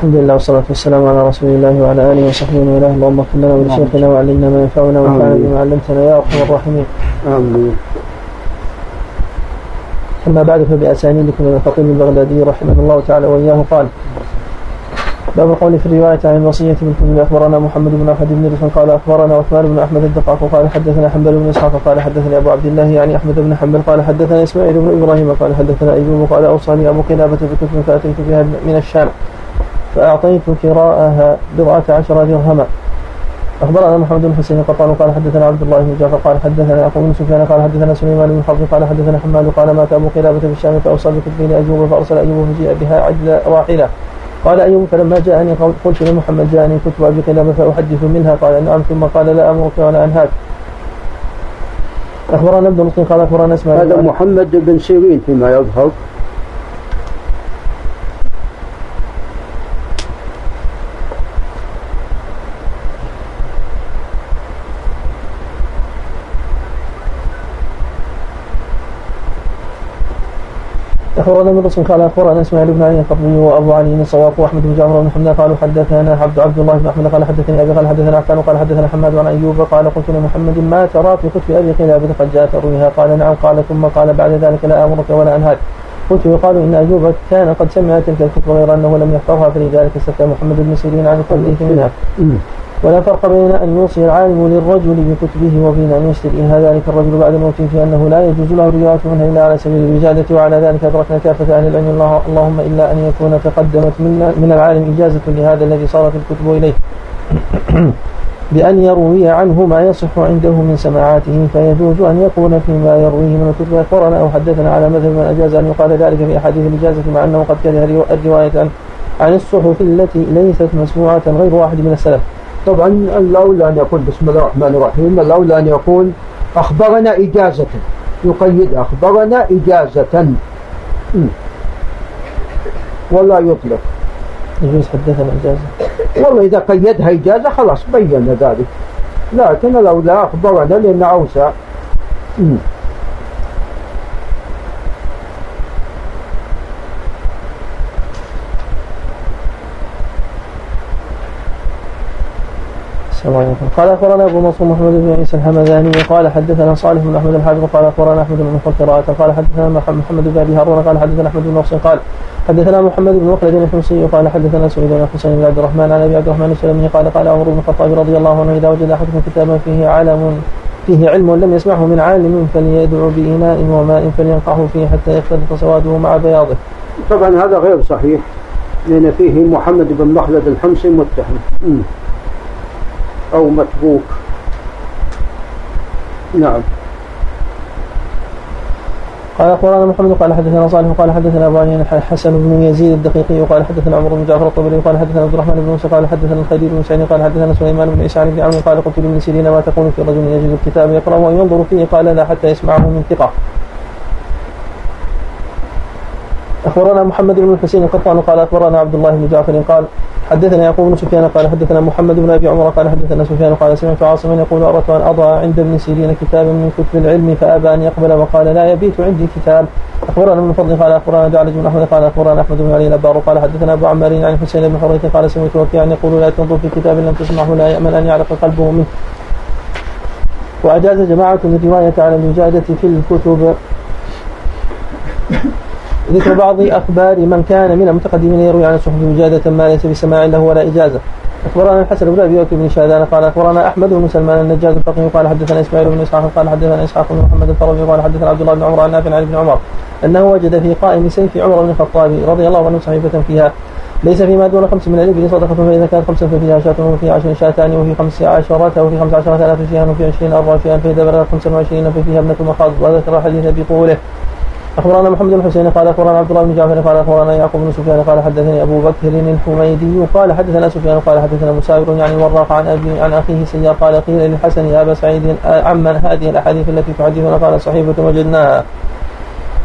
الحمد لله والصلاة والسلام على رسول الله وعلى آله وصحبه ومن والاه. اللهم اغفر لنا ولشيخنا وعلمنا ما ينفعنا وانفعنا بما علمتنا. يا أرحم الراحمين. آمين. أما بعد فبأسانيدكم من الخطيب البغدادي رحمه الله تعالى وإياه. قال باب القول في الرواية عن الوصية بالكتب أخبرنا محمد بن أحمد بن رفع قال أخبرنا عثمان بن أحمد الدقاق. قال حدثنا حنبل بن إسحاق. قال حدثني أبو عبد الله يعني أحمد بن حنبل. قال حدثنا إسماعيل بن إبراهيم. قال حدثنا أيوب. قال أوصاني أبو قلابة بكتب فأتيت بها من الشام. فأعطيت كراءها بضعة عشر درهما. أخبرنا محمد بن حسين قطان قال حدثنا عبد الله بن جعفر قال حدثنا يعقوب بن سفيان قال حدثنا سليمان بن حرب قال حدثنا حماد قال مات أبو قلابة في الشام فأوصى بكتبه لأيوب فأرسل أيوب فجيء بها عدل راحلة. قال أيوب فلما جاءني قلت لمحمد جاءني كتب أبي قلابة فأحدث منها. قال نعم ثم قال لا أمرك ولا أنهاك. أخبرنا ابن لطف قال أخبرنا إسماعيل. هذا محمد بن سيرين فيما يظهر. أخبرنا من رسول قال أخبرنا إسماعيل بن علي القطبي وأبو علي الصواف وأحمد بن جعفر بن حمد قالوا حدثنا عبد عبد الله بن أحمد قال حدثني أبي قال حدثنا عفان قال حدثنا حماد عن أيوب قال قلت لمحمد ما ترى في كتب أبي قلابة قد جاءت أرويها قال نعم. قال ثم قال بعد ذلك لا أمرك ولا أنهاك. قلت يقال إن أيوب كان قد سمع تلك الكتب غير أنه لم يحفظها فلذلك استفتى محمد بن سيرين عن التحديث منها ولا فرق بين أن يوصي العالم للرجل بكتبه وبين أن يشتريها ذلك الرجل بعد موته في أنه لا يجوز له الرواية منها إلا على سبيل الوجادة وعلى ذلك أدركنا كافة أهل العلم. الله اللهم إلا أن يكون تقدمت من, من العالم إجازة لهذا الذي صارت الكتب إليه. بأن يروي عنه ما يصح عنده من سماعاته فيجوز أن يكون فيما يرويه من الكتب. أخبرنا أو حدثنا على مذهب من أجاز أن يقال ذلك في أحاديث الإجازة مع أنه قد كره الرواية عن الصحف التي ليست مسموعة غير واحد من السلف. طبعا الأولى أن يقول بسم الله الرحمن الرحيم الأولى أن يقول أخبرنا إجازة. يقيد أخبرنا إجازة. ولا يطلق. يجوز حدثنا إجازة. والله إذا قيدها إجازة خلاص بين ذلك. لكن الأولى أخبرنا لأن أوسع. السلام عليكم قال أخبرنا أبو منصور محمد بن عيسى الحمداني قال حدثنا صالح بن أحمد الحافظ قال أخبرنا أحمد بن مخلد قراءة قال حدثنا محمد بن أبي هارون قال حدثنا أحمد بن نصر قال حدثنا محمد بن مخلد الحمصي قال حدثنا سعيد بن حسين بن عبد الرحمن عن أبي عبد الرحمن السلمي قال قال عمر بن الخطاب رضي الله عنه إذا وجد أحدكم كتابا فيه علم فيه علم لم يسمعه من عالم فليدعو بإناء وماء فلينقعه فيه حتى يختلط سواده مع بياضه. طبعا هذا غير صحيح لأن فيه محمد بن مخلد الحمصي متهم. أو متروك. نعم. قال أخبرنا محمد قال حدثنا صالح قال حدثنا ابو علي حسن بن يزيد الدقيقي وقال حدثنا عمر بن جعفر الطبري وقال حدثنا عبد الرحمن بن موسى قال حدثنا الخليل بن سعيد قال حدثنا سليمان بن عيسى بن عمرو قال قلت لابن سيرين ما تقول في رجل يجد الكتاب يقرا وينظر فيه؟ قال لا حتى يسمعه من ثقة. أخبرنا محمد بن الحسين القطان قال أخبرنا عبد الله بن جعفر قال حدثنا يعقوب بن سفيان قال حدثنا محمد بن أبي عمر قال حدثنا سفيان قال سمعت عاصما يقول أردت أن أضع عند ابن سيرين كتابا من كتب العلم فأبى أن يقبل وقال لا يبيت عندي كتاب. أخبرنا ابن فضل قال أخبرنا جعلج بن أحمد قال أخبرنا أحمد بن علي الأبار قال حدثنا أبو عمار عن حسين بن حريث قال سمعت وكيعا يقول لا تنظر في كتاب لم تسمعه لا يأمن أن يعرف قلبه منه. وأجاز جماعة الرواية على الوجاده في الكتب. ذكر بعض أخبار من كان من المتقدمين يروي عن الصحف وجادة ما ليس بسماع له ولا إجازة. أخبرنا الحسن بن أبي بكر بن شاذان قال أخبرنا أحمد بن سلمان النجاد الفقيه قال حدثنا إسماعيل بن إسحاق قال حدثنا إسحاق بن محمد الفرمي قال حدثنا عبد الله بن عمر عن نافع عن ابن عمر أنه وجد في قائم سيف عمر بن الخطاب رضي الله عنه صحيفة فيها ليس فيما دون خمس من الإبل صدقة فإذا كانت خمسة ففيها شاة وفي عشر شاتان وفي خمس عشرة وفي خمس عشرة آلاف شيئا وفي عشرين أربع شيئا فإذا بلغت خمسا وعشرين ففيها ابنة مخاض وذكر حديث بقوله أخبرنا محمد بن حسين قال أخبرنا عبد الله بن جعفر قال أخبرنا يعقوب بن سفيان قال حدثني أبو بكر الحميدي قال حدثنا سفيان قال حدثنا مساور يعني الوراق عن ابي عن أخيه سيار قال قيل للحسن يا أبا سعيد عمن هذه الأحاديث التي تحدثنا قال صحيفه وجدناها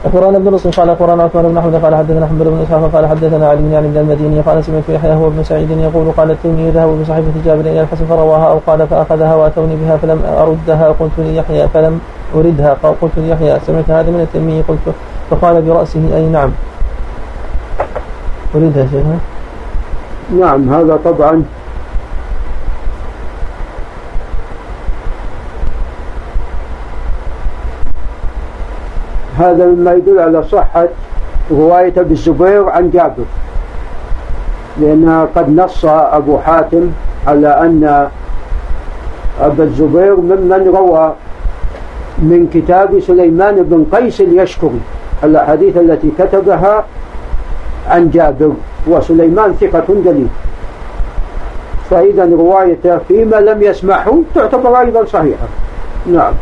اخبرنا ابن نصر قال اخبرنا عثمان بن احمد قال حدثنا حنبل بن إسحاق قال حدثنا علي بن المديني قال سمعت يحيى هو ابن سعيد يقول قال التيمي ذهب بصحيفه جابر إلى الحسن فرواها أو قال فأخذها وأتوني بها فلم أردها قلت ليحيى فلم أردها قلت ليحيى سمعت هذا من التيمي قلت فقال برأسه أي نعم. اردها شيخنا نعم هذا طبعا هذا مما يدل على صحة رواية أبي الزبير عن جابر. لأن قد نص أبو حاتم على أن أبا الزبير ممن روى من كتاب سليمان بن قيس اليشكري الأحاديث التي كتبها عن جابر وسليمان ثقة دليل فإذا روايته فيما لم يسمعه تعتبر أيضا صحيحة. نعم.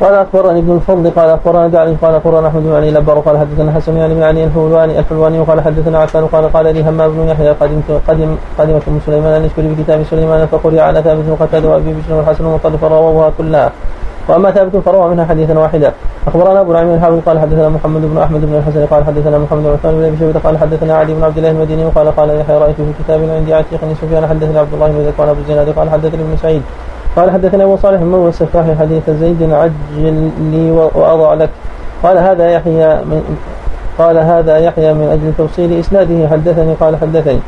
قال أخبرني ابن الفضل قال أخبرنا دعني قال أخبرنا أحمد بن علي لبر قال حدثنا حسن يعني يعني الحلواني الحلواني وقال حدثنا عفان قال قال لي همام بن يحيى قدمت قدم قدمت أم سليمان أن يشكر بكتاب سليمان فقرئ على ثابت وقتادة وأبي بشر والحسن والمطلب فرووها كلها. وأما ثابت فروى منها حديثا واحدا. أخبرنا أبو نعيم الحافظ قال حدثنا محمد بن أحمد بن الحسن قال حدثنا محمد بن عثمان بن أبي شيبة قال حدثنا علي بن عبد الله المديني وقال قال يحيى رايت في كتاب عندي عتيق سفيان حدثني عبد الله بن ذكوان أبو قال حدثني ابن سعيد. قال حدثنا ابو صالح من السفاح حديث زيد عجل لي وأضع لك. قال هذا يحيى من قال هذا يحيى من أجل توصيل إسناده. حدثني قال حدثني.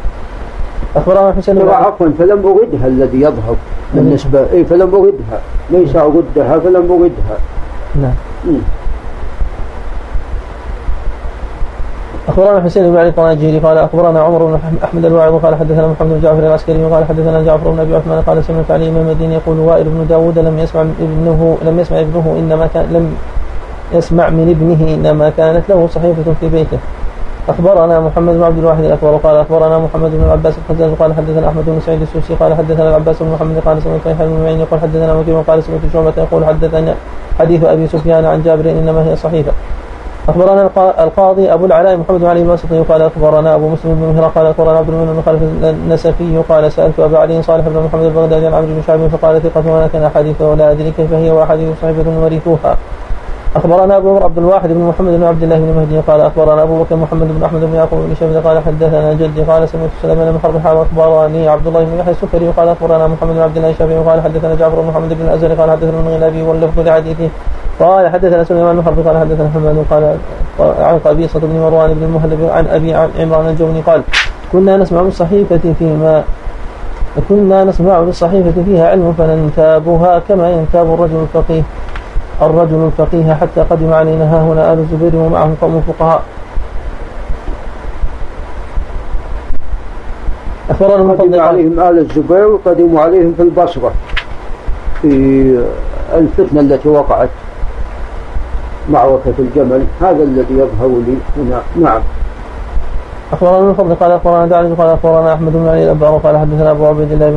أخبرنا حسين بن عفوا فلم أردها الذي يظهر بالنسبة اي فلم أردها. ليس أردها فلم أردها. نعم. أخبرنا حسين بن علي الطناجيري قال أخبرنا عمر بن أحمد الواعظ قال حدثنا محمد بن جعفر العسكري وقال حدثنا جعفر بن أبي عثمان قال سمعت علي بن المديني يقول وائل بن داوود لم يسمع ابنه لم يسمع ابنه إنما كان لم يسمع من ابنه إنما كانت له صحيفة في بيته. أخبرنا محمد بن عبد الواحد الأكبر وقال أخبرنا محمد بن العباس الخزاز قال حدثنا أحمد بن سعيد السوسي قال حدثنا العباس بن محمد قال سمعت يحيى بن معين يقول حدثنا وكيع قال سمعت شعبة يقول حدثنا حديث أبي سفيان عن جابر إنما هي صحيفة. أخبرنا القاضي أبو العلاء محمد علي الواسطي قال أخبرنا أبو مسلم بن مهران قال أخبرنا عبد المؤمن بن خالد النسفي قال سألت أبا علي صالح بن محمد البغدادي عن عمرو بن شعب فقال ثقة ولكن احاديث ولا أدري كيف هي وأحاديث صحيفة ورثوها أخبرنا أبو عبد الواحد بن محمد بن عبد الله بن مهدي قال أخبرنا أبو بكر محمد بن أحمد بن يعقوب بن شبه قال حدثنا جدي قال سمعت سليمان بن حرب حاول أخبرني عبد الله بن يحيى السكري قال أخبرنا محمد بن عبد الله الشافعي قال حدثنا جعفر بن محمد بن الازهري قال حدثنا من غلابي واللفظ لحديثه قال حدثنا سليمان بن حرب قال حدثنا حماد قال عن قبيصة بن مروان بن المهلب عن أبي عمران الجوني قال كنا نسمع بالصحيفة فيما كنا نسمع بالصحيفة فيها علم فننتابها كما ينتاب الرجل الفقيه الرجل الفقيه حتى قدم علينا ها هنا آل الزبير ومعهم قوم فقهاء. أخبرنا قدم عليهم آل الزبير وقدموا عليهم في البصرة في الفتنة التي وقعت. معركة الجمل هذا الذي يظهر لي هنا. نعم. أخبرنا من فضل قال أخبرنا داعي قال أخبرنا أحمد بن علي الأبار قال حدثنا أبو عبيد الله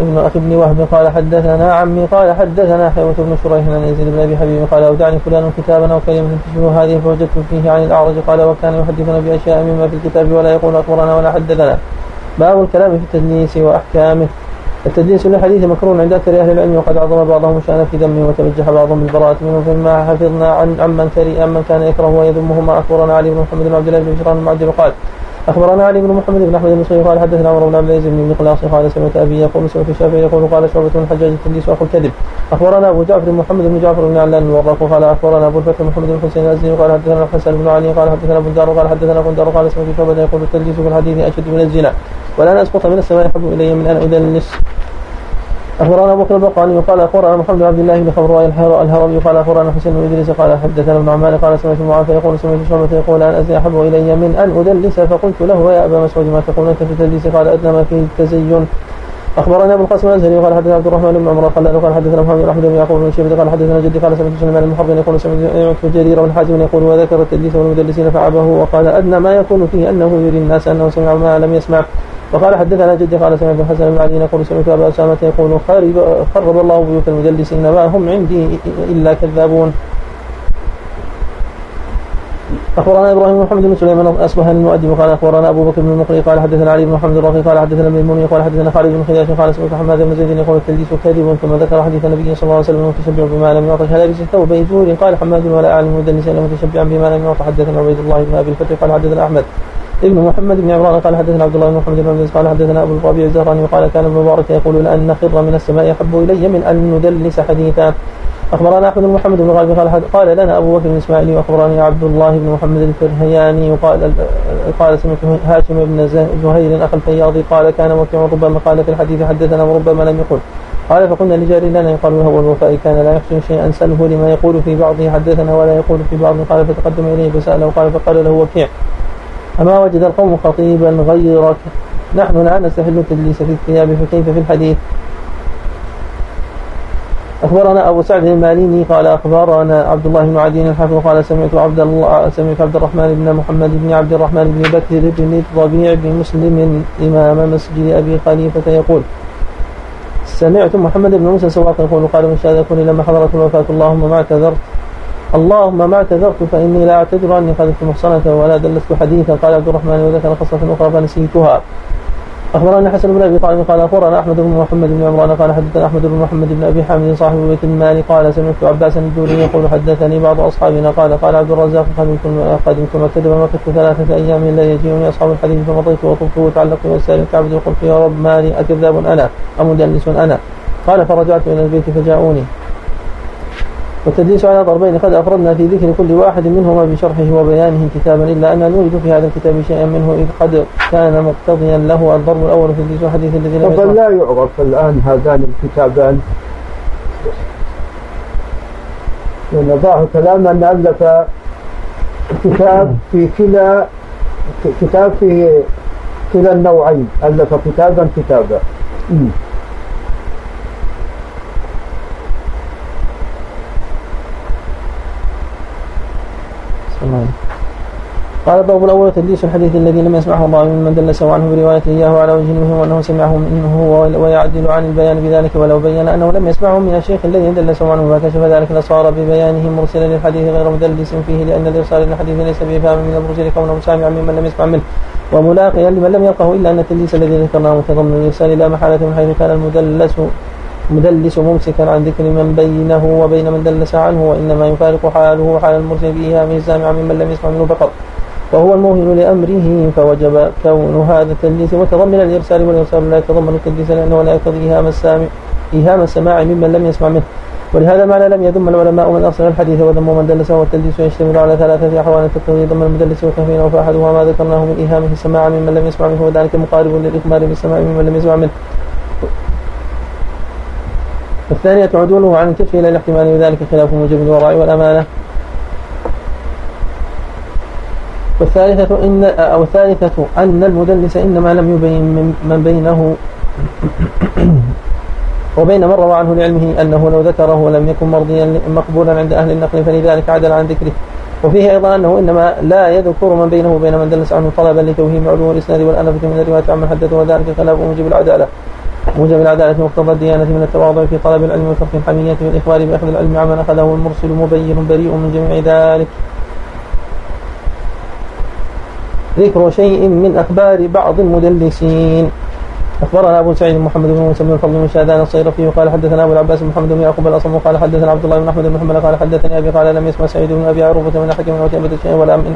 بن أخي بن وهب قال حدثنا عمي قال حدثنا حيوة بن شريح عن يزيد بن أبي حبيب قال اودعني فلان كتابا أو كلمة تشبه هذه فوجدت فيه عن الأعرج قال وكان يحدثنا بأشياء مما في الكتاب ولا يقول أخبرنا ولا حدثنا. باب الكلام في التدليس وأحكامه. التدليس للحديث مكروه عند أكثر أهل العلم وقد عظم بعضهم شأن في ذمه وتبجح بعضهم بالبراءة منه فيما حفظنا عن عمن عمن كان يكره ويذمه ما أخبرنا علي بن محمد بن عبد الله بن بشران المعدل قال أخبرنا علي بن محمد بن أحمد بن قال حدثنا عمر بن عبد العزيز بن مقلاص قال سمعت أبي يقول سمعت الشافعي يقول قال شعبة بن الحجاج التدليس واخو الكذب. أخبرنا أبو جعفر محمد بن جعفر بن علان الوراق قال أخبرنا أبو الفتح محمد بن حسين الازدي قال حدثنا الحسن بن علي قال حدثنا ابو الدار قال حدثنا ابو الدار قال سمعت شعبة يقول التدليس في الحديث أشد من الزنا. ولا اسقط من السماء يحب إلي من ان ادلس أخبرنا أبو بكر البقاني وقال أخبرنا محمد بن عبد الله بن خبر الهروي قال أخبرنا حسين بن إدريس قال حدثنا ابن عمان قال سمعت معاذ يقول سمعت شعبة يقول ان أزني احب إلي من أن أدلس فقلت له يا أبا مسعود ما تقول أنت في التدليس؟ قال أدنى ما فيه التزين أخبرنا أبو القاسم الأزهري قال حدثنا عبد الرحمن بن عمر قال قال حدثنا محمد بن أحمد بن يعقوب بن شيبة قال حدثنا جدي قال سمعت سليمان بن يقول سمعت جرير بن حازم يقول وذكر التدليس والمدلسين فعبه وقال أدنى ما يكون فيه أنه يري الناس أنه سمع ما لم يسمع. وقال حدثنا جدي قال سمعت الحسن بن علي يقول سمعت أبا أسامة يقول خرب خرب الله بيوت المدلسين ما هم عندي إلا كذابون. أخبرنا إبراهيم بن محمد بن سليمان اصبهاني المؤدب. قال أخبرنا أبو بكر بن المقري قال حدثنا علي بن محمد الرقي قال حدثنا المني قال حدثنا خالد بن خياش قال سمعت حماد بن زيد يقول التلبيس كاذب ثم ذكر حديث النبي صلى الله عليه وسلم متشبع بما لم يعطى لابس الثوب يزور قال حماد ولا أعلم مدلسا متشبعا بما لم يعطى حدثنا عبيد الله بن أبي الفتح قال حدثنا أحمد. ابن محمد بن عمران قال حدثنا عبد الله بن محمد بن قال حدثنا أبو الربيع الزهراني قال كان ابن مبارك يقول لأن نخر من السماء احب إلي من أن ندلس حديثا. أخبرنا أحمد بن محمد بن غالب قال قال لنا أبو بكر الاسماعيلي وأخبرني عبد الله بن محمد الفرهياني وقال قال سمعت هاشم بن زهير أخ الفياضي قال كان وكيع ربما قال في الحديث حدثنا وربما لم يقل. قال فقلنا لجاري لنا يقال له الوفاء كان لا يحسن شيئا سله لما يقول في بعضه حدثنا ولا يقول في بعض قال فتقدم إليه فسأله قال فقال له وكيع. أما وجد القوم خطيبا غيرك. نحن لا نستحل التدليس في الثياب فكيف في الحديث. أخبرنا أبو سعد الماليني قال أخبرنا عبد الله بن عدي الحافظ قال سمعت عبد الله سمعت عبد الرحمن بن محمد بن عبد الرحمن بن بكر بن الربيع بن مسلم إمام مسجد أبي خليفة يقول سمعت محمد بن موسى سواق يقول قال من شاهد يقول لما حضرت الوفاة اللهم ما اعتذرت. اللهم ما اعتذرت فإني لا أعتذر أني قذفت محصنة ولا دلست حديثا. قال عبد الرحمن وذكر قصة أخرى فنسيتها أخبرنا حسن بن أبي طالب قال أخبرنا أحمد بن محمد بن عمران قال حدثنا أحمد بن محمد بن أبي حامد صاحب بيت المال قال سمعت عباسا الدوري يقول حدثني بعض أصحابنا قال قال عبد الرزاق قدمت قدمت مكتب مكثت ثلاثة أيام لا يجيني أصحاب الحديث فمضيت وطفت وتعلقت والسائل كعبد وقلت يا رب مالي أكذاب أنا أمدلس أنا. قال فرجعت إلى البيت فجاءوني. والتدليس على ضربين قد أفردنا في ذكر كل واحد منهما بشرحه وبيانه كتابا إلا أن نريد في هذا الكتاب شيئا منه إذ قد كان مقتضيا له الضرب الأول في والحديث الذي لم لا يعرف الآن هذان الكتابان. لأن ظاهر كلام أن ألف كتاب في كلا كتاب في كلا النوعين ألف كتابا كتابا. الله قال الضرب الأول تدليس الحديث الذي لم يسمعه الله ممن دلس عنه بروايته إياه على وجه المهم انه سمعه منه ويعدل عن البيان بذلك ولو بين أنه لم يسمعه من الشيخ الذي دلس عنه فكشف ذلك لصار ببيانه مرسلا للحديث غير مدلس فيه لأن الإرسال للحديث ليس بفهم من المرسل كونه سامعا ممن لم يسمع منه وملاقيا لمن لم يلقه إلا أن التدليس الذي ذكرناه متضمن الإرسال لا محالة من حيث كان المدلس مدلس ممسكا عن ذكر من بينه وبين من دلس عنه وإنما يفارق حاله حال المرسل بإيهامه السامع ممن لم يسمع منه فقط. وهو الموهن لأمره فوجب كون هذا التدليس متضمن الإرسال والإرسال لا يتضمن التدليس لأنه لا يقتضي إيهام السامع إيهام السماع ممن لم يسمع منه. ولهذا معنى لم يذم العلماء من أرسل الحديث وذم من دلسه والتدليس يشتمل على ثلاثة أحوال تقتضي ضم المدلس وكفين فأحدها ما ذكرناه من إيهامه السماع ممن لم يسمع منه وذلك مقارب للإخبار بالسماع ممن لم يسمع منه. الثانية عدوله عن الكشف إلى الاحتمال وذلك خلاف موجب الوراء والأمانة. والثالثة إن أو الثالثة أن المدلس إنما لم يبين من بينه وبين من روى عنه لعلمه أنه لو ذكره لم يكن مرضيا مقبولا عند أهل النقل فلذلك عدل عن ذكره. وفيه أيضا أنه إنما لا يذكر من بينه وبين من دلس عنه طلبا لتوهيم علو الإسناد والأنفة من الرواية عمن حدث وذلك خلاف موجب العدالة. موجب العدالة مقتضى الديانة من التواضع في طلب العلم وترك الحمية والإخبار بأخذ العلم عمن أخذه المرسل مبين بريء من جميع ذلك. ذكر شيء من أخبار بعض المدلسين. أخبرنا أبو سعيد محمد بن موسى بن فضل بن شاذان الصيرفي وقال حدثنا أبو العباس محمد بن يعقوب الأصم وقال حدثنا عبد الله بن أحمد بن محمد قال حدثني أبي قال لم يسمع سعيد بن أبي عروبة من حكم وتيمة شيئا ولا من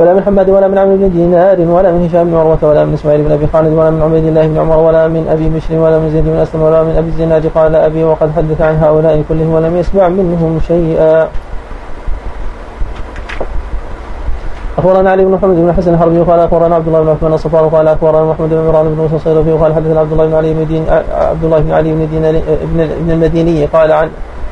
ولا من حماد ولا من عمرو بن دينار ولا من هشام بن عروة ولا من إسماعيل بن أبي خالد ولا من عبيد الله بن عمر ولا من أبي بشر ولا من زيد بن أسلم ولا من أبي الزناد. قال أبي وقد حدث عن هؤلاء كلهم ولم يسمع منهم شيئا. أخبرنا علي بن محمد بن حسن الحربي وقال أخبرنا عبد الله بن عثمان الصفار وقال أخبرنا محمد بن عمران بن موسى الصيرفي وقال حدثنا عبد الله بن علي بن عبد الله بن علي بن ابن المديني قال عن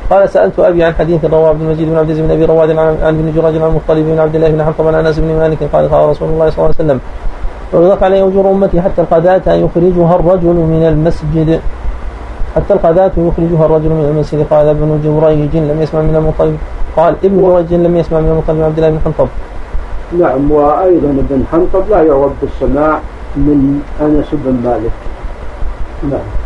قال سألت أبي عن حديث رواه عبد المجيد بن عبد العزيز بن أبي رواد عن ابن جراج عن المطلب بن عبد الله بن حنطب عن أنس بن مالك قال قال رسول الله صلى الله عليه وسلم ويضاف عليه أجور أمتي حتى القذاة يخرجها الرجل من المسجد. حتى القذاة يخرجها الرجل من المسجد قال ابن جريج لم يسمع من المطلب قال ابن جريج لم يسمع من المطلب عبد الله بن حنطب. نعم وأيضا ابن حنطب لا يعرف بالسماع من أنس بن مالك. نعم.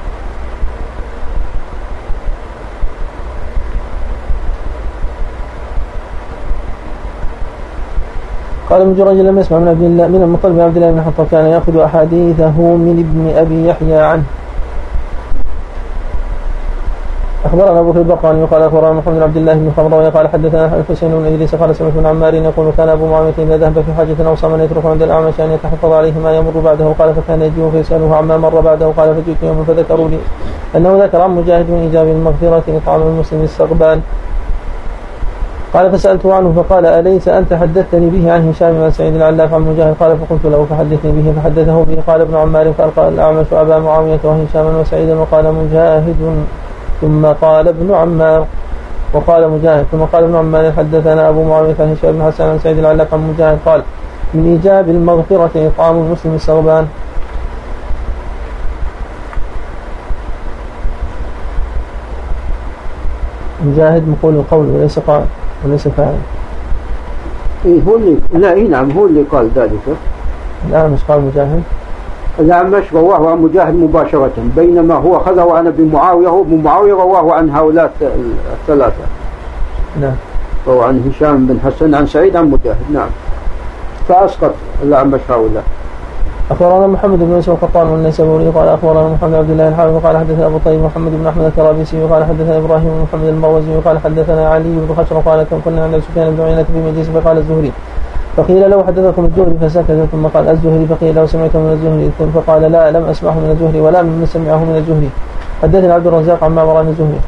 قال ابن جريج لم يسمع من عبد الله من المطلب عبد الله بن حطب كان يأخذ أحاديثه من ابن أبي يحيى عنه. أخبرنا أبو بكر البقاني وقال أخبرنا محمد بن عبد الله بن خضراء قال حدثنا الحسين بن إدريس قال سمعت بن عمار يقول كان أبو معاوية إذا ذهب في حاجة أو صام يترك عند الأعمش أن يتحفظ عليه ما يمر بعده. قال فكان يجيء فيسأله عما مر بعده. قال فجئت يوما فذكروا لي أنه ذكر عن مجاهد من إيجاب المغفرة إطعام المسلم السغبان قال فسألته عنه فقال أليس أنت حدثتني به عن هشام بن سعيد العلاف عن مجاهد قال فقلت له فحدثني به فحدثه به. قال ابن عمار قال قال الأعمش أبا معاوية وهشاما وسعيدا وقال مجاهد ثم قال ابن عمار. وقال مجاهد ثم قال ابن عمار حدثنا أبو معاوية عن هشام بن حسن عن سعيد العلاف عن مجاهد قال من إيجاب المغفرة إطعام المسلم السغبان مجاهد مقول القول وليس قائل. وليس فاعل. إيه هو اللي لا إيه نعم هو اللي قال ذلك. لا مش قال مجاهد. الأعمش رواه عن مجاهد مباشرة بينما هو أخذه عن أبي معاوية هو ابن معاوية رواه عن هؤلاء الثلاثة. نعم. روى عن هشام بن حسن عن سعيد عن مجاهد نعم. فأسقط الأعمش هؤلاء. أخبرنا محمد بن يوسف القطان والنيسابوري قال أخبرنا محمد عبد الله الحافظ قال حدثنا أبو طيب محمد بن أحمد الكرابيسي قال حدثنا إبراهيم بن محمد المروزي قال حدثنا علي بن خشر قال كنا عند سفيان بن عيينة في مجلس فقال الزهري. فقيل له حدثكم الزهري فسكت ثم قال الزهري فقيل له سمعت من الزهري ثم فقال لا لم أسمعه من الزهري ولا من سمعه من الزهري. حدثنا عبد الرزاق عن عن الزهري.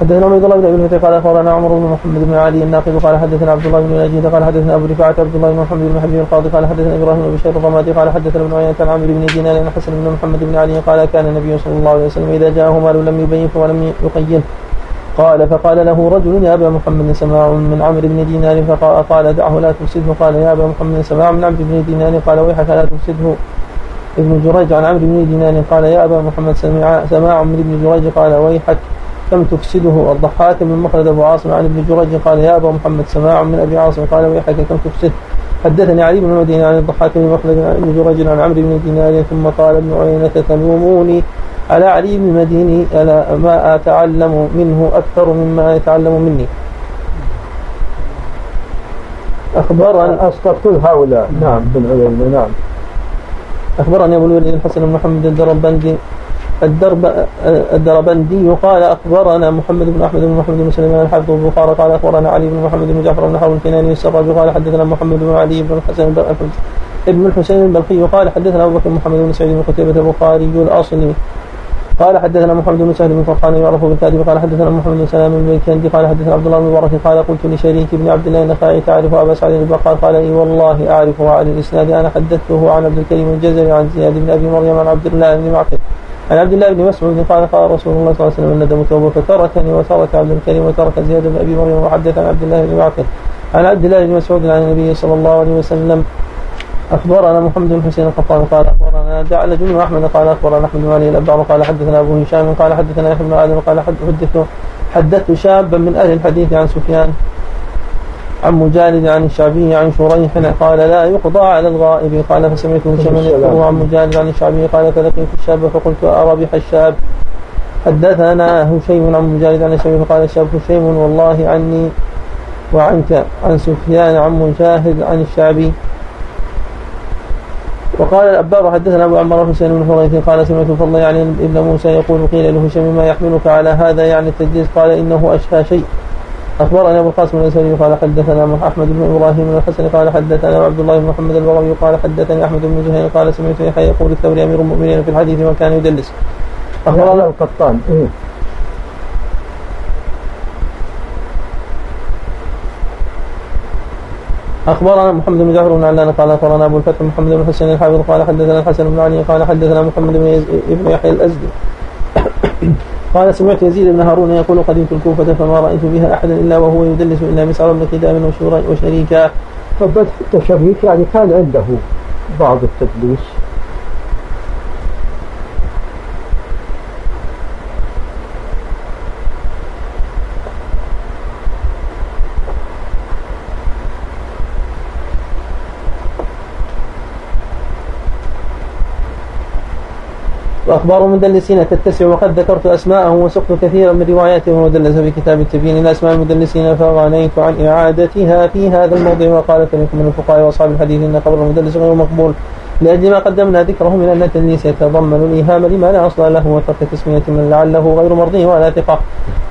حدثنا عبد الله بن أبي الفتى قال أخبرنا عمر بن محمد بن علي الناقد قال حدثنا عبد الله بن نجيد قال حدثنا أبو رفاعة عبد الله بن محمد بن حبيب القاضي قال حدثنا إبراهيم بن بشير الرمادي قال حدثنا ابن عيينة عن عمرو بن دينار عن حسن بن محمد بن علي قال كان النبي صلى الله عليه وسلم إذا جاءه مال لم يبين ولم يقين قال فقال له رجل يا أبا محمد سماع من عمرو بن دينار فقال دعه لا تفسده. قال يا أبا محمد سماع من عمرو بن دينار قال ويحك لا تفسده. ابن جريج عن عمرو بن دينار قال يا أبا محمد سماع سماع عمرو بن جريج قال ويحك. كم تفسده الضحاك بن مخلد أبو عاصم عن ابن جريج قال يا أبا محمد سماع من أبي عاصم. قال ويحك كم تفسد حدثني علي بن المديني عن الضحاك بن مخلد عن ابن جريج عن عمرو بن دينار ثم قال ابن عيينة تلوموني على علي بن المديني ألا ما أتعلم منه أكثر مما يتعلم مني. أخبرني أسقط كل هؤلاء. نعم بن عيينة نعم. أخبرني أبو الوليد الحسن بن محمد الدربندي الدرب الدربندي قال أخبرنا محمد بن أحمد بن محمد بن سليمان الحافظ البخاري قال أخبرنا علي بن محمد بن جعفر بن حرب الكناني السراج قال حدثنا محمد بن علي بن الحسن ابن الحسين البلخي قال حدثنا أبو بكر محمد بن سعيد بن قتيبة البخاري الأصلي قال حدثنا محمد بن سهل بن فرقان يعرف بالكاذب قال حدثنا محمد بن سلام بن الكندي قال حدثنا عبد الله بن مبارك قال قلت لشريك بن عبد الله النخعي تعرف أبا سعد البقال؟ قال إي والله أعرفه على الإسناد أنا حدثته عن عبد الكريم الجزري عن زياد بن أبي مريم عن عبد الله بن معقل. عن عبد الله بن مسعود قال قال رسول الله صلى الله عليه وسلم الندم توبه فتركني وترك عبد الكريم وترك زياد بن أبي مريم وحدث عن عبد الله بن معقل. عن عبد الله بن مسعود عن النبي صلى الله عليه وسلم أخبرنا محمد بن حسين القطان قال أخبرنا جعل بن أحمد قال أخبرنا أحمد بن علي الأبدع قال حدثنا أبو هشام قال حدثنا يحيى بن آدم قال حدثت حدثت شابا من أهل الحديث عن سفيان عن مجالد عن الشعبي عن شريح قال لا يقضى على الغائب. قال فسمعت هشام يذكره عن مجالد عن الشعبي قال فلقيت الشاب فقلت أربح الشاب. حدثنا هشيم عن مجالد عن الشعبي فقال الشاب هشيم والله عني وعنك. عن سفيان عن مجاهد عن الشعبي. وقال الأبار حدثنا أبو عمر حسين بن حريث قال سمعت الفضل يعني ابن موسى يقول قيل له هشام ما يحملك على هذا يعني التجديد؟ قال إنه أشهى شيء. أخبرنا أبو القاسم الاسري قال حدثنا أحمد بن إبراهيم الحسن قال حدثنا عبد الله بن محمد البغوي قال حدثني أحمد بن زهير قال سمعت يحيى يقول الثوري أمير المؤمنين في الحديث وكان يدلس اخبرنا القطان إيه؟ أخبرنا محمد بن جعفر بن علان قال أخبرنا أبو الفتح محمد بن حسين الحافظ قال حدثنا الحسن بن علي قال حدثنا محمد بن يحيى الأزدي قال سمعت يزيد بن هارون يقول قدمت الكوفة فما رأيت بها أحدا إلا وهو يدلس إلا مسعر بن خدام وشريكا. فبدأ التشريك يعني كان عنده بعض التدليس. وأخبار المدلسين تتسع وقد ذكرت أسماءهم وسقت كثيرا من رواياتهم ومدلس في كتاب التبيين أسماء المدلسين فغنيت عن إعادتها في هذا الموضع وقال فريق من الفقهاء وأصحاب الحديث إن خبر المدلس غير مقبول لأجل ما قدمنا ذكره من أن التدليس يتضمن الإيهام لما لا أصل له وترك تسمية من لعله غير مرضي ولا ثقة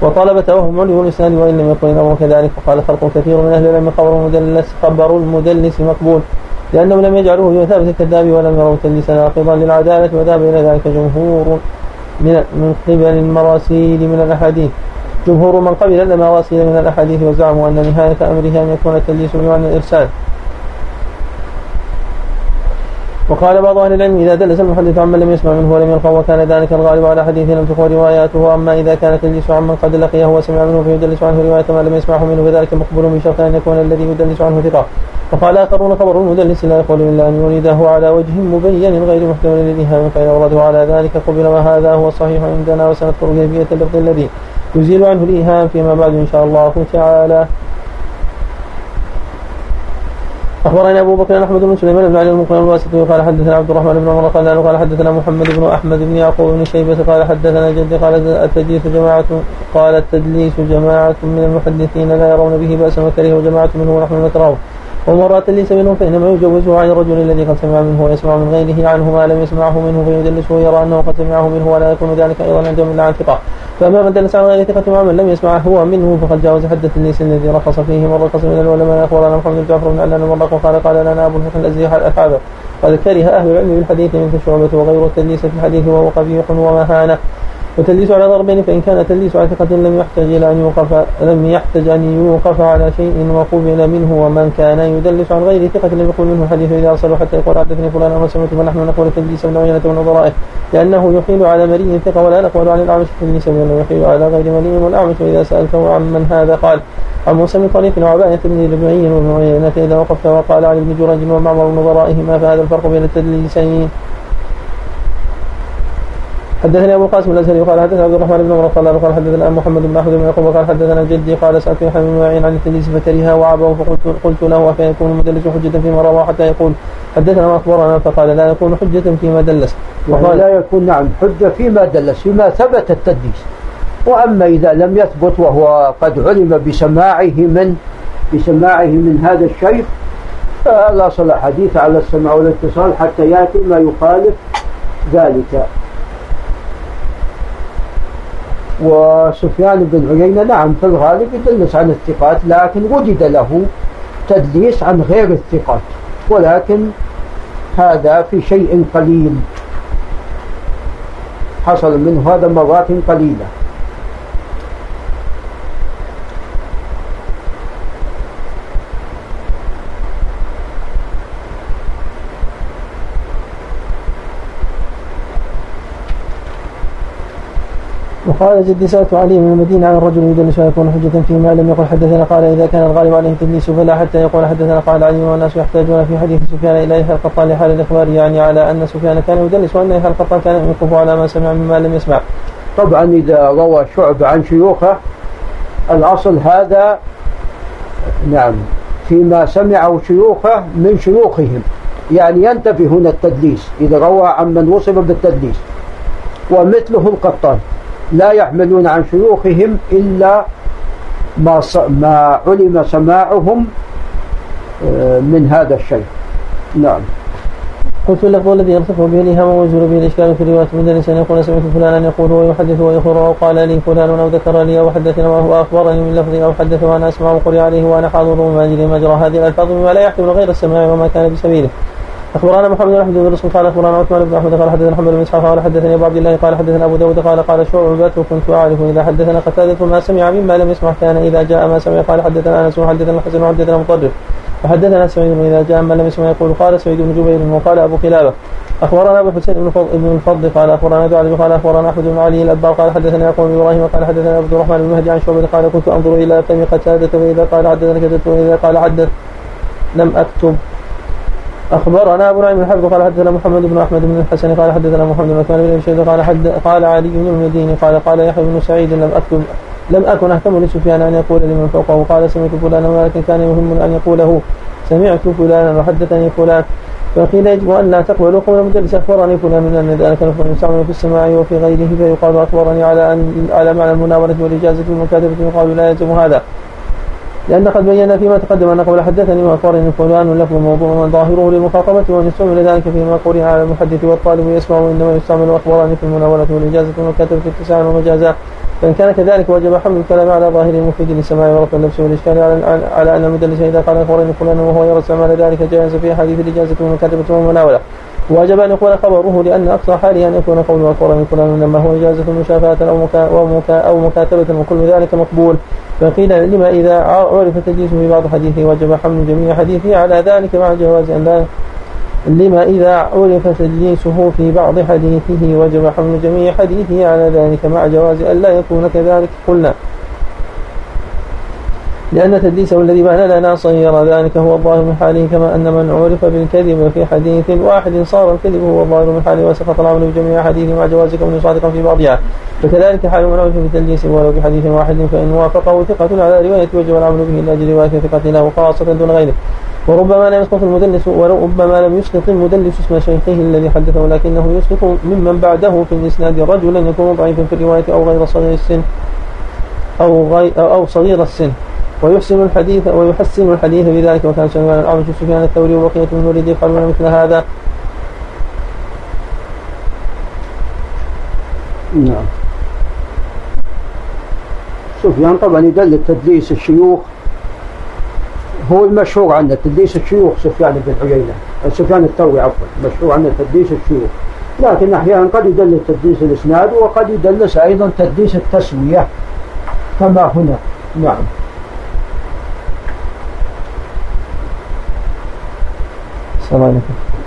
وطلب توهم علو الإسناد وإن لم يكن الأمر كذلك وقال خلق كثير من أهل العلم خبر المدلس خبر المدلس مقبول لأنهم لم يجعلوه بمثابة الكذاب ولم يروا تدليسا ناقضا للعدالة وذهب إلى ذلك جمهور من من قبل المراسيل من الأحاديث. جمهور من قبل المراسيل من الأحاديث وزعموا أن نهاية أمره أن يكون التدليس بمعنى الإرسال. وقال بعض أهل العلم إذا دلس المحدث عمن لم يسمع منه ولم يلقى وكان ذلك الغالب على حديث لم تكن رواياته. أما إذا كان تدليس عمن قد لقيه وسمع منه فيدلس عنه رواية ما لم يسمعه منه فذلك مقبول بشرط أن يكون الذي يدلس عنه ثقة. وقال آخرون خبر المدلس لا يقول إلا أن يريده على وجه مبين غير محتمل للايهام فان اورده على ذلك قبل وهذا هو الصحيح عندنا وسنذكر كيفية اللفظ الذي يزيل عنه الإيهام فيما بعد إن شاء الله تعالى. اخبرنا أبو بكر أحمد بن سليمان بن علي المقيم الواسطي قال حدثنا عبد الرحمن بن عمر قال قال حدثنا محمد بن أحمد بن يعقوب بن شيبة قال حدثنا جدي قال التدليس جماعة قال التدليس جماعة من المحدثين لا يرون به باسا وكرهه جماعة منه ونحن نكرهه ومرات ليس منهم فإنما يجوزه عن الرجل الذي قد سمع منه ويسمع من غيره عنه ما لم يسمعه منه فيدلسه ويرى أنه قد سمعه منه ولا يكون ذلك أيضا عندهم إلا عن ثقة. فأما من دلس عن غير ثقة ومن لم يسمع هو منه فقد جاوز حد التدليس الذي رخص فيه من رخص من العلماء أخبرنا محمد بن جعفر بن علان المرق وقال قال لنا أبو الفتح الأزدي الحافظ قد كره أهل العلم بالحديث من شعبة وغير التدليس في الحديث وهو قبيح ومهانة وتليس على ضربين فإن كان تليس على ثقة لم يحتج إلى أن يوقف لم يحتج أن يوقف على شيء وقبل منه ومن كان يدلس عن غير ثقة لم يقل منه الحديث إذا أرسل حتى يقول حدثني فلان أو سمعت فنحن نقول تليس من عينة من نظرائه لأنه يحيل على مريء ثقة ولا نقول عن الأعمش تليس لأنه يحيل على غير مريء والأعمش وإذا سألته عن من هذا قال عن موسى بن طريق وعباية بن ربعي وابن إذا وقفت وقال عن ابن جريج ومعمر نظرائهما فهذا الفرق بين التدليسين. حدثني أبو القاسم الأزهري قال حدثنا عبد الرحمن بن عمر قال قال حدثنا محمد بن أحمد بن يعقوب قال حدثنا جدي قال سألت يحيى بن معين عن التدليس فكرهها وعابه فقلت قلت له أفيكون المدلس حجة فيما روى حتى يقول حدثنا ما اخبرنا فقال لا يكون حجة فيما دلس. وقال لا يكون نعم حجة فيما دلس فيما ثبت التدليس. وأما إذا لم يثبت وهو قد علم بسماعه من بسماعه من هذا الشيخ فالاصل حديث على السمع والاتصال حتى يأتي ما يخالف ذلك. وسفيان بن عيينة نعم في الغالب يدلس عن الثقات لكن وجد له تدليس عن غير الثقات ولكن هذا في شيء قليل حصل منه هذا مرات قليلة. وقال جدي سألت علي من المدينة عن الرجل يدلس ويكون حجة فيما لم يقل حدثنا قال إذا كان الغالب عليه التدليس فلا حتى يقول حدثنا قال علي والناس يحتاجون في حديث سفيان إلى يحيى القطان لحال الإخبار يعني على أن سفيان كان يدلس وأن يحيى القطان كان يوقف على ما سمع مما لم يسمع. طبعا إذا روى شعب عن شيوخه الأصل هذا نعم فيما سمعه شيوخه من شيوخهم يعني ينتفي هنا التدليس إذا روى عن من وصف بالتدليس ومثله القطان لا يحملون عن شيوخهم إلا ما ما علم سماعهم آه، من هذا الشيء. نعم. قلت اللفظ الذي يرتفع به الإيهام ويزول به الإشكال في رواية مدرس أن يقول سمعت فلانا يقول ويحدث ويخبر أو قال لي فلان أو ذكر لي أو حدثنا وهو أخبرني من لفظي أو حدث وأنا أسمع وقرئ عليه وأنا حاضر وما أجري مجرى هذه الألفاظ بما لا يحتمل غير السماع وما كان بسبيله. أخبرنا محمد بن أحمد بن قال أخبرنا عثمان بن أحمد قال حدثنا محمد بن إسحاق قال حدثني أبو عبد الله قال حدثنا أبو داود قال قال شعبة كنت أعرف إذا حدثنا قتادة ما سمع مما لم يسمع كان إذا جاء ما سمع قال حدثنا أنس وحدثنا الحسن وحدثنا مطرف وحدثنا سعيد إذا جاء ما لم يسمع يقول قال سعيد بن جبير وقال أبو خلابه أخبرنا أبو حسين بن بن الفضل قال أخبرنا دعاء قال أخبرنا أحمد بن علي الأبار قال حدثنا يعقوب بن إبراهيم قال حدثنا عبد الرحمن بن مهدي عن شعبة قال كنت أنظر إلى فم قتادة فإذا قال حدثنا واذا قال حدث لم أكتب. اخبرنا أبو نعيم الحفظ قال حدثنا محمد بن أحمد بن الحسن قال حدثنا محمد بن عثمان بن شيبة قال حد قال علي بن المديني قال قال يحيى بن سعيد لم اكتب لم أكن أهتم لسفيان أن يقول لمن فوقه قال سمعت فلانا ولكن كان يهم أن يقوله سمعت فلانا وحدثني فلان فقيل يجب أن لا تقبلوا قول المدرس أخبرني فلان من أن ذلك لفظ يستعمل في السماع وفي غيره فيقال أخبرني على أن على معنى المناولة والإجازة والمكاتبه يقال لا يلزم هذا. لأن قد بينا فيما تقدم أن قبل حدثني وأخبرني فلان لفظ موضوع ظاهره للمخاطبة وأن يستعمل ذلك فيما قرئ على المحدث والطالب يسمع وإنما يستعمل أخبرني في المناولة والإجازة والمكاتبة اتساعا ومجازا فإن كان كذلك وجب حمل الكلام على ظاهر المفيد للسماع ورفع اللبس والإشكال على, على أن المدلس إذا قال أخبرني فلان وهو يرى استعمال ذلك جائز في أحاديث الإجازة والمكاتبة والمناولة. وجب أن يقبل خبره لأن أقصى حاله أن يكون قوله أكبر من فلان لما هو إجازة مشافاة أو مكا أو, مكا أو مكاتبة وكل ذلك مقبول. فقيل لما إذا عرف تدليسه في بعض حديثه وجب حمل جميع حديثه على ذلك مع جواز أن لا لما إذا عرف تدليسه في بعض حديثه وجب حمل جميع حديثه على ذلك مع جواز أن لا يكون كذلك. قلنا لأن تدليسه الذي بان لنا صير ذلك هو الظاهر من حاله كما أن من عرف بالكذب في حديث واحد صار الكذب هو الظاهر من حاله وسقط العمل بجميع حديث مع جواز كونه صادقا في بعضها. فكذلك حال من عرف بتدليس ولو بحديث واحد فإن وافقه ثقة على رواية وجب العمل به إلا أجل رواية ثقة له خاصة دون غيره. وربما لم يسقط المدلس وربما لم يسقط المدلس اسم شيخه الذي حدثه لكنه يسقط ممن بعده في الإسناد رجلا يكون ضعيفا في الرواية أو غير صغير السن. أو غير أو صغير السن. ويحسن الحديث ويحسن الحديث بذلك. وكان سليمان الأعمش سفيان الثوري وبقية من ولد يفعلون مثل هذا. نعم. سفيان طبعا يدل تدليس الشيوخ. هو المشهور عنه تدليس الشيوخ سفيان بن عيينة. سفيان الثوري عفوا مشهور عنه تدليس الشيوخ. لكن أحيانا قد يدلس تدليس الإسناد وقد يدلس أيضا تدليس التسوية. كما هنا؟ نعم.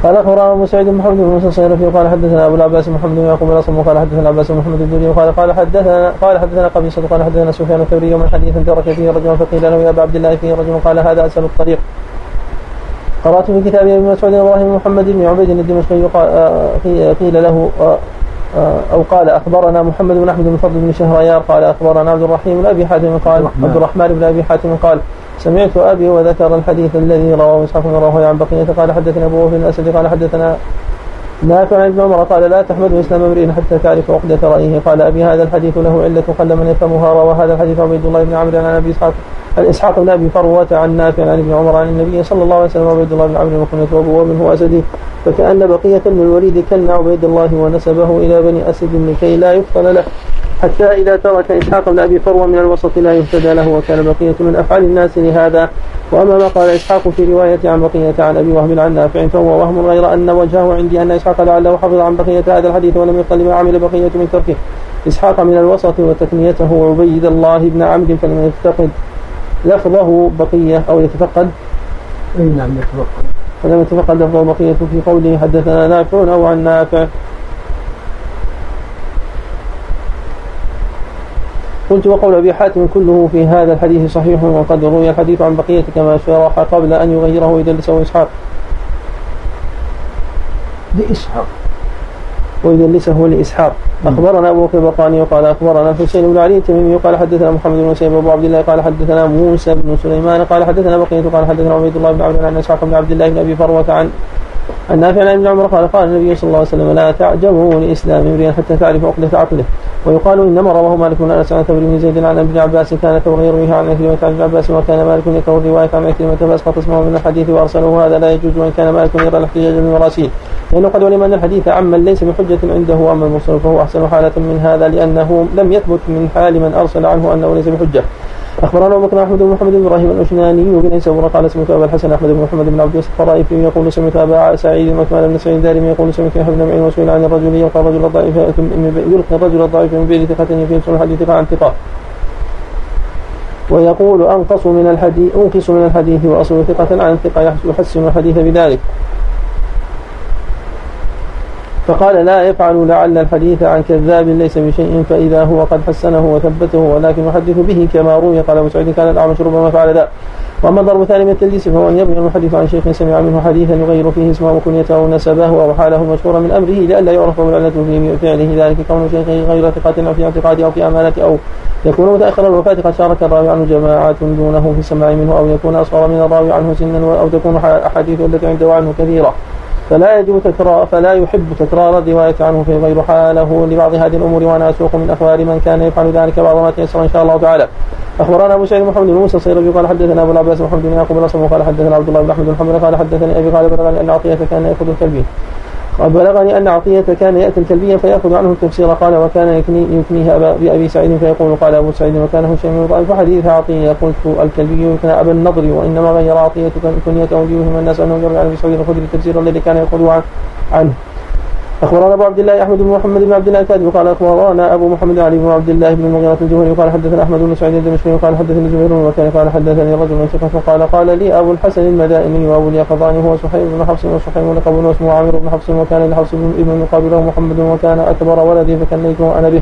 قال أخبرنا أبو سعيد محمد بن موسى الصيرفي قال حدثنا أبو العباس محمد بن يعقوب الاصم قال حدثنا العباس محمد الدوري قال قال حدثنا قال حدثنا قبيصة قال حدثنا سفيان الثوري من حديث ترك فيه رجل فقيل له يا ابا عبد الله فيه رجل قال هذا اسال الطريق. قرأت في كتاب ابن مسعود إبراهيم محمد بن عبيد الدمشقي قيل له أو قال أخبرنا محمد بن أحمد بن فضل بن شهريار قال أخبرنا عبد الرحيم بن أبي حاتم قال عبد الرحمن بن أبي حاتم قال سمعت أبي وذكر الحديث الذي رواه إسحاق بن راهوي عن بقية قال حدثنا أبو وفي الأسد قال حدثنا نافع عن ابن عمر قال لا تحمد إسلام امرئ حتى تعرف عقدة رأيه. قال أبي هذا الحديث له علة قل من يفهمها روى هذا الحديث عبيد الله بن عمرو عن أبي إسحاق عن إسحاق بن أبي فروة عن نافع عن ابن عمر عن النبي صلى الله عليه وسلم عبيد الله بن عمرو وكنية وأبو ومن هو أسدي. فكأن بقية بن الوليد كن عبيد الله ونسبه إلى بني أسد لكي لا يفصل له. حتى إذا ترك إسحاق بن أبي فروة من الوسط لا يهتدى له وكان بقية من أفعال الناس لهذا. وأما ما قال إسحاق في رواية عن بقية عن أبي وهب عن نافع فهو وهم غير أن وجهه عندي أن إسحاق لعله حفظ عن بقية هذا الحديث ولم يقل ما عمل بقية من تركه. إسحاق من الوسط وتكنيته عبيد الله بن عمرو فلم يفتقد لفظه بقية أو يتفقد. أي نعم يتفقد. فلم يتفقد لفظه بقية في قوله حدثنا نافع أو عن نافع. قلت وقول أبي حاتم كله في هذا الحديث صحيح وقد روي الحديث عن بقية كما شرح قبل أن يغيره يدلسه اسحاق. لإسحاق. ويدلسه لإسحاق. أخبرنا أبو بكر البقاني وقال أخبرنا الحسين بن علي التميمي قال حدثنا محمد بن سيب ابو عبد الله قال حدثنا موسى بن سليمان قال حدثنا بقية قال حدثنا عبيد الله بن عبد عن اسحاق بن عبد الله بن أبي فروة عن عن نافع عن ابن عمر قال قال النبي صلى الله عليه وسلم لا تعجبوا لإسلام امرئ حتى تعرف عقدة عقله. ويقال انما رواه مالك بن أنس عن ثور بن زيد عن ابن عباس كان ثور يرويه عن عكرمة عن ابن عباس وكان مالك يكره الرواية عن عكرمة فأسقط اسمه من الحديث وأرسله هذا لا يجوز وإن كان مالك يرى الاحتجاج بالمراسيل لأنه قد علم ان الحديث عمن ليس بحجة عنده وأما المرسل فهو أحسن حالة من هذا لأنه لم يثبت من حال من أرسل عنه أنه ليس بحجة. أخبرنا أبو بكر أحمد بن محمد بن إبراهيم الاشناني بن عيسى قال سمعت ابا الحسن أحمد بن محمد بن عبد يوسف الطرائفي يقول سمعت أبا سعيد وعثمان بن سعيد الدارمي يقول سمعت يحيى بن معين وسئل عن الرجل يلقى الرجل الضعيف يلقي الرجل الضعيف من بين ثقة يفهم الحديث عن ثقة. ويقول أنقص من الحديث أنقص من الحديث وأصل ثقة عن ثقة يحسن الحديث بذلك. فقال لا يفعل لعل الحديث عن كذاب ليس بشيء فإذا هو قد حسنه وثبته ولكن يحدث به كما روي. قال أبو سعيد كان الأعمش ربما فعل ذا. وأما الضرب الثاني من التدليس فهو أن يبني المحدث عن شيخ سمع منه حديثا يغير فيه اسمه وكنيته أو نسبه أو حاله المشهورة من أمره لئلا يعرف العلة في فعله. ذلك كون شيخه غير ثقة أو في اعتقاد أو في أمانة أو يكون متأخر الوفاة قد شارك الراوي عنه جماعات دونه في السماع منه أو يكون أصغر من الراوي عنه سنا أو تكون أحاديث التي عنده عنه كثيرة. فلا يجب تكرار فلا يحب تكرار الرواية عنه في غير حاله لبعض هذه الأمور وأنا أسوق من أخبار من كان يفعل ذلك بعض ما تيسر إن شاء الله تعالى. أخبرنا أبو سعيد محمد بن موسى الصيرفي قال حدثنا أبو العباس محمد بن يعقوب الأصم قال حدثنا عبد الله بن أحمد بن حنبل قال حدثني أبي قال بلغني أن عطية كان يأخذ الكلبين بلغني أن عطية كان يأتي الكلبية فيأخذ عنه التفسير. قال وكان يكني يكنيه أبا بأبي سعيد فيقول قال أبو سعيد وكان شيء من ضعيف فحديث عطية. قلت الكلبي يكنى أبا النضر وإنما غير عطية كنيته ليوهم الناس أنه يروي عن أبي سعيد الخدري التفسير الذي كان عنه عنه. أخبرنا أبو عبد الله أحمد بن محمد بن عبد الله الكاتب قال أخبرنا أبو محمد علي بن عبد الله بن المغيرة الجوهري قال حدثنا أحمد بن سعيد الدمشقي قال حدثني زهير بن وكان قال حدثني رجل من ثقة قال قال لي أبو الحسن المدائني وابو اليقظاني هو سحيم بن حفص وسحيم لقب واسمه عامر بن حفص وكان لحفص بن ابن مقابله محمد وكان أكبر ولدي فكنيته أنا به.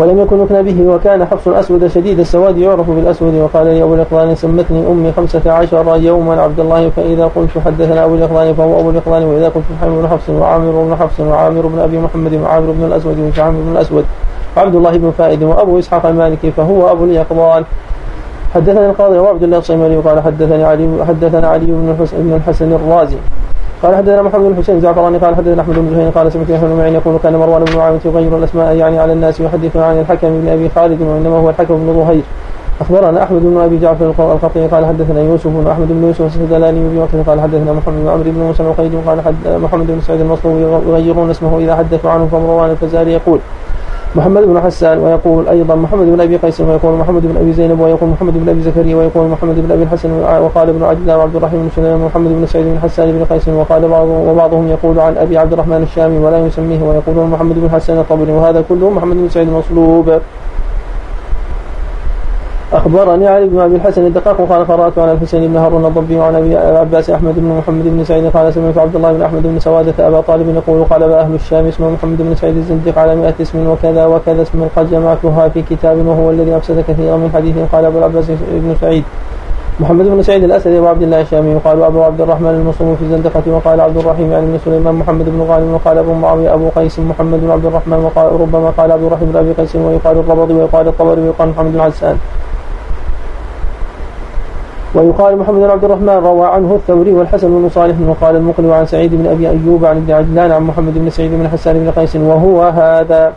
ولم يكن يكنى به وكان حفص الأسود شديد السواد يعرف بالأسود وقال لي أبو الإقلان سمتني أمي خمسة عشر يوما عبد الله فإذا قلت حدثنا أبو الإقلان فهو أبو الإقلان وإذا قلت محمد بن حفص وعامر بن حفص وعامر بن أبي محمد وعامر بن الأسود وعامر بن الأسود وعبد الله بن فائد وأبو إسحاق المالكي فهو أبو اليقظان حدثني القاضي وعبد الله الصيمري وقال حدثني علي حدثنا علي بن الحسن الرازي. قال حدثنا محمد بن حسين زعفراني قال حدثنا أحمد بن زهير قال سمعت بن معين يقول كان مروان بن معاوية يغير الأسماء يعني على الناس يحدث عن الحكم بن أبي خالد وإنما هو الحكم بن ظهير. أخبرنا أحمد بن أبي جعفر القطعي قال حدثنا يوسف بن أحمد بن يوسف السدلاني بن قال حدثنا محمد بن عمرو بن موسى العقيدي قال محمد بن سعيد المصلوبي يغيرون اسمه إذا حدثوا عنه فمروان الفزاري يقول محمد بن حسان ويقول أيضا محمد بن أبي قيس ويقول محمد بن أبي زينب ويقول محمد بن أبي زكريا ويقول محمد بن أبي الحسن وقال ابن عبد الله وعبد الرحيم بن سليمان ومحمد بن سعيد بن حسان بن قيس وقال بعضهم وبعضهم يقول عن أبي عبد الرحمن الشامي ولا يسميه ويقولون محمد بن حسان الطبري وهذا كله محمد بن سعيد المصلوب أخبرني علي بن أبي الحسن الدقاق قال قرات على الحسين بن هارون الضبي وعن ابي العباس أحمد بن محمد بن سعيد قال سمعت عبد الله بن أحمد بن سوادة أبا طالب يقول قال أهل الشام اسمه محمد بن سعيد الزنديق على 100 اسم وكذا وكذا اسم قد جمعتها في كتاب وهو الذي أفسد كثيرا من حديث قال أبو العباس بن سعيد. محمد بن سعيد الأسدي وعبد الله الشامي وقال أبو عبد الرحمن المصوم في الزندقة وقال عبد الرحيم يعني بن سليمان محمد بن غانم وقال أبو معاوية أبو قيس محمد بن عبد الرحمن وقال ربما قال عبد الرحيم بن أبي قيس ويقال الربضي ويقال الطبري ويقال محمد بن عسان ويقال محمد بن عبد الرحمن روى عنه الثوري والحسن بن صالح وقال المقرئ عن سعيد بن أبي أيوب عن ابن عجلان عن محمد بن سعيد بن حسان بن قيس وهو هذا.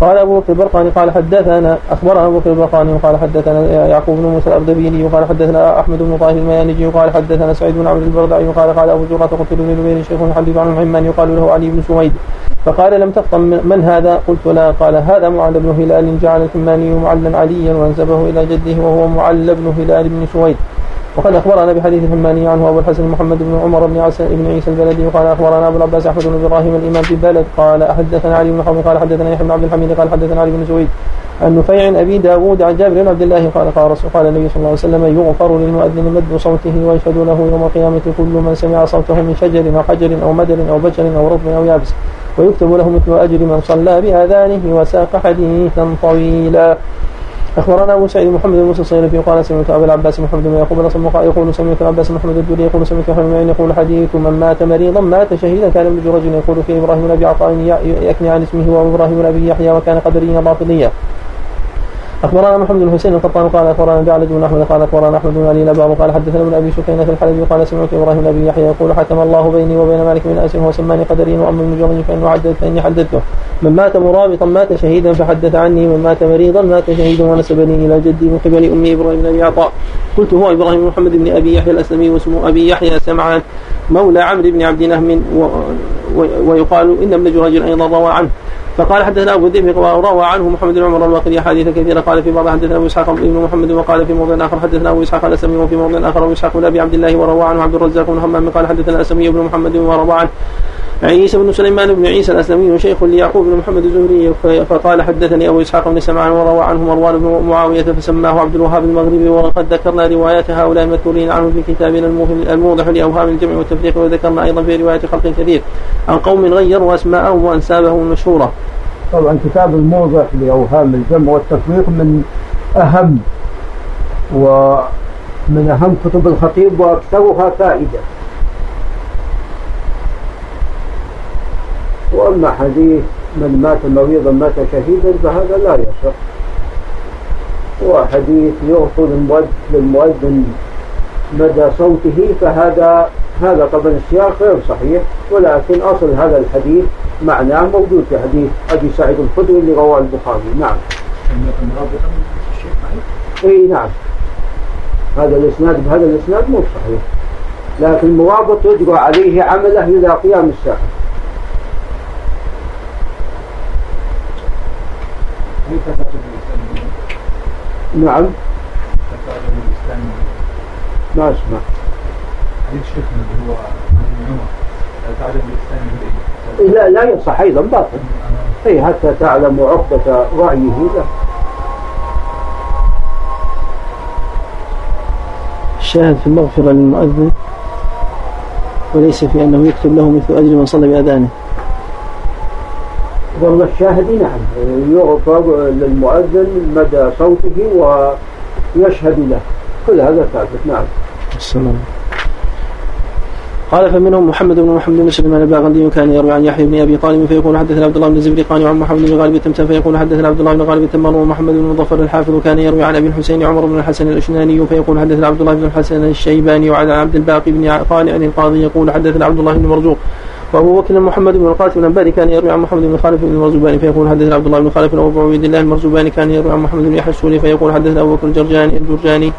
قال أبو بكر البرقاني قال حدثنا أخبرنا أبو بكر البرقاني وقال حدثنا يعقوب بن موسى الاردبيلي وقال حدثنا أحمد بن طاهر الميانجي وقال حدثنا سعيد بن عبد البردعي وقال قال أبو زرعه قلت له نبيل شيخ يحدث عنه الحماني يقال له علي بن سويد. فقال لم تفطن من هذا؟ قلت لا. قال هذا معلى بن هلال جعل الحماني معلى عليا ونسبه إلى جده وهو معلى بن هلال بن سويد. وقد أخبرنا بحديث الحماني عنه أبو الحسن محمد بن عمر بن عسى بن عيسى البلدي وقال أخبرنا أبو العباس احمد بن إبراهيم الإمام في البلد قال حدثنا علي بن حرب قال حدثنا يحيى بن عبد الحميد قال حدثنا علي بن زويد عن نفيع أبي داود عن جابر بن عبد الله قال قال رسول قال النبي صلى الله عليه وسلم يغفر للمؤذن مد صوته ويشهد له يوم القيامة كل من سمع صوته من شجر أو حجر أو مدر أو بشر أو رطب أو يابس ويكتب له مثل أجر من صلى بآذانه وساق حديثا طويلا. أخبرنا أبو سعيد محمد بن موسى الصيرفي قال سمعت أبا العباس محمد بن يعقوب يقول سمعت العباس محمد الدولي يقول سمعت محمد يقول حديث من مات مريضا مات شهيدا كان ابن جرج يقول في إبراهيم بن أبي عطاء يكني عن اسمه وإبراهيم بن أبي يحيى وكان قدريا باطنيا. أخبرنا محمد بن حسين القطان قال أخبرنا جعلج بن أحمد قال أخبرنا أحمد بن علي نباب قال حدثنا ابن أبي في الحلبي قال سمعت إبراهيم بن أبي يحيى يقول حكم الله بيني وبين مالك بن أنس وهو سماني قدريا واما ابن فانه عدد فإني حددته من مات مرابطا مات شهيدا فحدث عني من مات مريضا مات شهيدا ونسبني إلى جدي من قبل أمي إبراهيم بن أبي عطاء. قلت هو إبراهيم محمد بن أبي يحيى الأسلمي واسمه أبي يحيى سمعان مولى عمرو بن عبد نهم ويقال إن ابن جريج أيضا روى عنه. فقال حدثنا أبو ذئب وروى عنه محمد بن عمر الواقدي احاديث كثيرة. قال في بعض حدثنا أبو إسحاق بن محمد وقال في موضع آخر حدثنا أبو إسحاق الاسمي وفي موضع آخر. أبو إسحاق بن أبي عبد الله وروى عنه عبد الرزاق بن همام قال حدثنا الاسمي بن محمد وروى عنه عيسى بن سليمان بن عيسى الأسلمي وشيخ ليعقوب بن محمد الزهري فقال حدثني أبو إسحاق بن سمعان وروى عنه مروان بن معاوية فسماه عبد الوهاب المغربي وقد ذكرنا روايات هؤلاء المذكورين عنه في كتابنا الموضح لأوهام الجمع والتفريق وذكرنا أيضا في رواية خلق كثير عن قوم غيروا أسماءهم وأنسابهم المشهورة. طبعا كتاب الموضح لأوهام الجمع والتفريق من أهم ومن أهم كتب الخطيب وأكثرها فائدة. وأما حديث من مات مريضا مات شهيدا فهذا لا يصح. وحديث يغفر للمؤذن مدى صوته فهذا هذا طبعا السياق غير صحيح. ولكن أصل هذا الحديث معناه موجود في حديث أبي سعيد الخدري اللي رواه البخاري. نعم. إي نعم. هذا الاسناد بهذا الإسناد مو صحيح. لكن مرابط يجرى عليه عمله إلى قيام الساعة. نعم. ما اسمع لا لا يصح أيضا باطل. أي حتى تعلم عقدة رأيه له الشاهد في المغفرة للمؤذن وليس في أنه يكتب له مثل أجر من صلى بأذانه. والله الشاهد نعم يغفر للمؤذن مدى صوته ويشهد له. كل هذا ثابت. نعم. السلام. قال فمنهم محمد بن محمد بن سليمان الباغندي كان يروي عن يحيى بن أبي طالب فيقول حدثنا عبد الله بن الزبرقاني وعن محمد بن غالب التمتم فيقول حدثنا عبد الله بن غالب التمر ومحمد بن مظفر الحافظ كان يروي عن أبي الحسين عمر بن الحسن الاشناني فيقول حدثنا عبد الله بن الحسن الشيباني وعن عبد الباقي بن طالع القاضي يقول حدثنا عبد الله بن مرزوق وأبو بكر محمد بن القاسم الانباري كان يروي عن محمد بن خالد بن المرزوباني فيقول حدثنا عبد الله بن خالد وابو عبيد الله المرزوباني كان يروي عن محمد بن يحيى السوري فيقول حدثنا أبو بكر الجرجاني الجرجاني